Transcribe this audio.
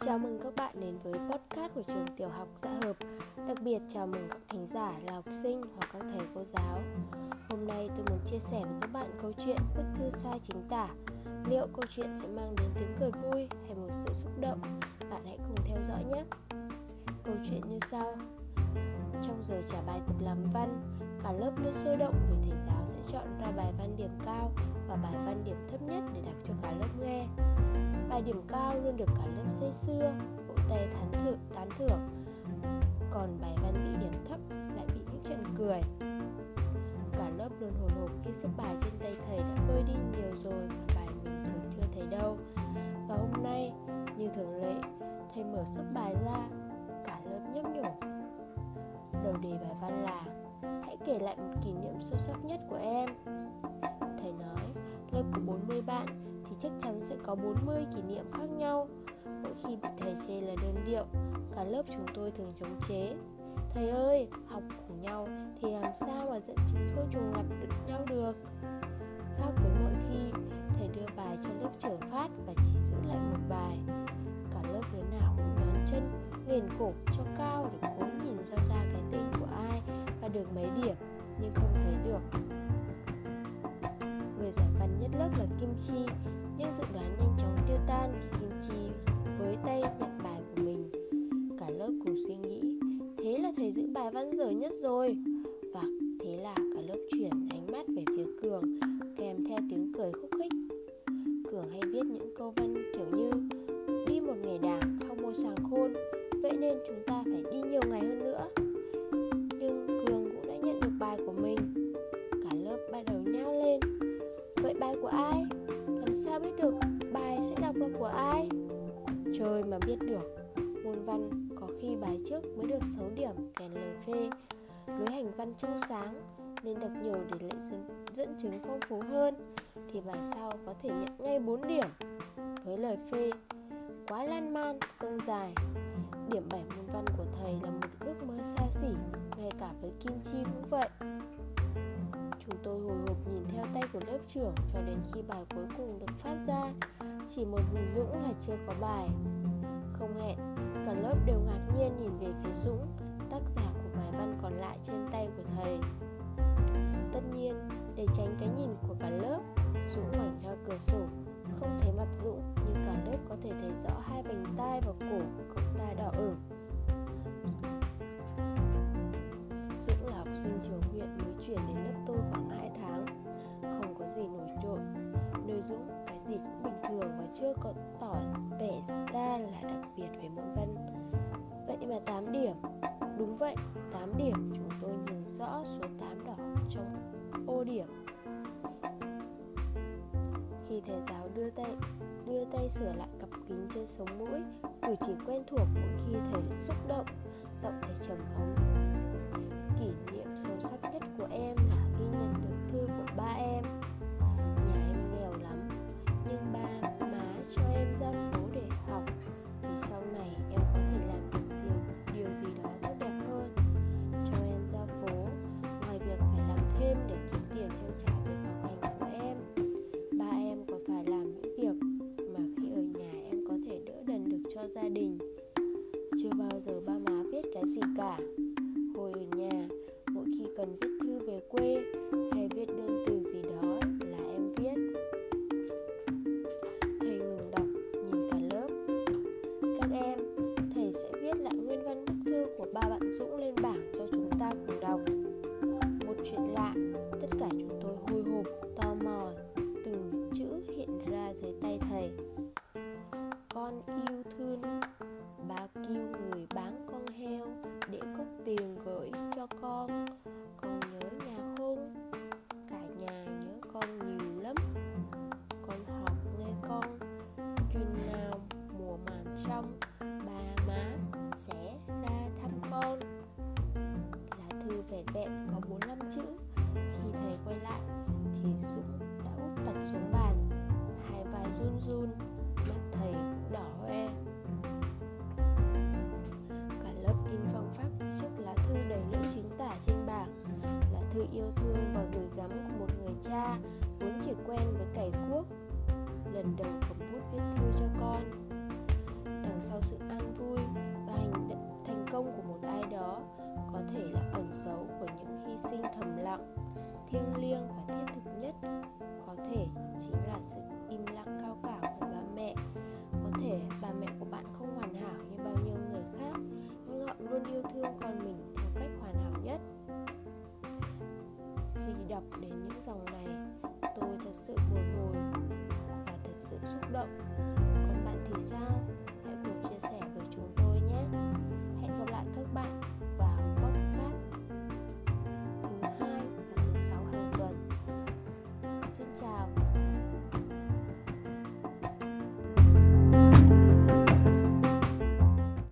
Chào mừng các bạn đến với podcast của trường tiểu học Dạ Hợp. Đặc biệt, chào mừng các thính giả là học sinh hoặc các thầy cô giáo. Hôm nay tôi muốn chia sẻ với các bạn câu chuyện bức thư sai chính tả. Liệu câu chuyện sẽ mang đến tiếng cười vui hay một sự xúc động? Bạn hãy cùng theo dõi nhé. Câu chuyện như sau. Trong giờ trả bài tập làm văn, Cả lớp luôn sôi động vì thầy giáo sẽ chọn ra bài văn điểm cao và bài văn điểm thấp nhất để đọc cho cả lớp nghe. Bài điểm cao luôn được cả lớp xây xưa, vỗ tay thán thưởng, tán thưởng. Còn bài văn bị điểm thấp lại bị những trận cười. Cả lớp luôn hồi hộp khi sức bài trên tay thầy đã vơi đi nhiều rồi mà bài mình thường chưa thấy đâu. Và hôm nay, như thường lệ, thầy mở sức bài ra, cả lớp nhấp nhổ. Đầu đề bài văn là Hãy kể lại một kỷ niệm sâu sắc nhất của em. Thầy nói, lớp có 40 bạn chắc chắn sẽ có 40 kỷ niệm khác nhau. Mỗi khi bị thầy chê là đơn điệu, cả lớp chúng tôi thường chống chế. Thầy ơi, học cùng nhau thì làm sao mà dẫn chứng không trùng lặp được nhau được. Khác với mọi khi, thầy đưa bài cho lớp trở phát và chỉ giữ lại một bài. Cả lớp đứa nào cũng nhón chân, nghiền cổ cho cao để cố nhìn ra ra cái tên của ai và được mấy điểm nhưng không thấy được người giỏi văn nhất lớp là Kim Chi nhưng dự đoán nhanh chóng tiêu tan khi Kim Chi với tay nhận bài của mình. Cả lớp cùng suy nghĩ, thế là thầy giữ bài văn dở nhất rồi. Và thế là cả lớp chuyển ánh mắt về phía Cường kèm theo tiếng cười khúc khích. Cường hay viết những câu văn kiểu như đi một ngày đảng học một sàng khôn, vậy nên chúng ta phải đi nhiều ngày hơn nữa. Nhưng Cường cũng đã nhận được bài của mình. Cả lớp bắt đầu nhao lên. Vậy bài của ai? Sao biết được bài sẽ đọc là của ai? Trời mà biết được môn văn có khi bài trước mới được 6 điểm kèm lời phê. Lối hành văn trong sáng nên đọc nhiều để lại dẫn, dẫn chứng phong phú hơn thì bài sau có thể nhận ngay 4 điểm. Với lời phê quá lan man sông dài. Điểm 7 môn văn của thầy là một ước mơ xa xỉ ngay cả với kim chi cũng vậy. Chúng tôi hồi hộp nhìn theo tay của lớp trưởng cho đến khi bài cuối cùng được phát ra. Chỉ một mình Dũng là chưa có bài. Không hẹn, cả lớp đều ngạc nhiên nhìn về phía Dũng Tác giả của bài văn còn lại trên tay của thầy. Tất nhiên, để tránh cái nhìn của cả lớp Dũng ngoảnh ra cửa sổ Không thấy mặt Dũng nhưng cả lớp có thể thấy rõ hai vành tai và cổ của cậu ta đỏ ửng. Học sinh trường huyện mới chuyển đến lớp tôi khoảng 2 tháng. Không có gì nổi trội Nơi Dũng cái gì cũng bình thường và chưa có tỏ vẻ ra là đặc biệt về môn văn. Vậy mà 8 điểm Đúng vậy, 8 điểm chúng tôi nhìn rõ số 8 đỏ trong ô điểm. Khi thầy giáo đưa tay đưa tay sửa lại cặp kính trên sống mũi Cử chỉ quen thuộc mỗi khi thầy xúc động Giọng thầy trầm ấm. Kỷ niệm sâu sắc nhất của em là khi nhận được thư của ba em. Nhà em nghèo lắm nhưng ba má cho em ra phố để học. Vì sau này em có thể làm được điều, điều gì đó tốt đẹp hơn. Cho em ra phố ngoài việc phải làm thêm để kiếm tiền trang trải việc học hành của em. Ba em còn phải làm những việc mà khi ở nhà em có thể đỡ đần được cho gia đình? Chưa bao giờ ba má viết cái gì cả. Hồi ở nhà khi cần viết thư về quê. Xong bà má sẽ ra thăm con. Lá thư vẹn vẹn có bốn năm chữ. Khi thầy quay lại thì dũng đã úp mặt xuống bàn. Hai vai run run, mắt thầy cũng đỏ hoe. Cả lớp in phong pháp chúc lá thư đầy lỗi chính tả trên bảng. Là thư yêu thương và gửi gắm của một người cha vốn chỉ quen với cày cuốc. Lần đầu cầm bút viết thư cho con sau sự an vui và hành thành công của một ai đó, có thể là ẩn dấu của những hy sinh thầm lặng, thiêng liêng và thiết thực nhất. Có thể chính là sự im lặng cao cả của ba mẹ. Có thể bà mẹ của bạn không hoàn hảo như bao nhiêu người khác, nhưng họ luôn yêu thương con mình theo cách hoàn hảo nhất. Khi đọc đến những dòng này, tôi thật sự bồi hồi và thật sự xúc động. Còn bạn thì sao?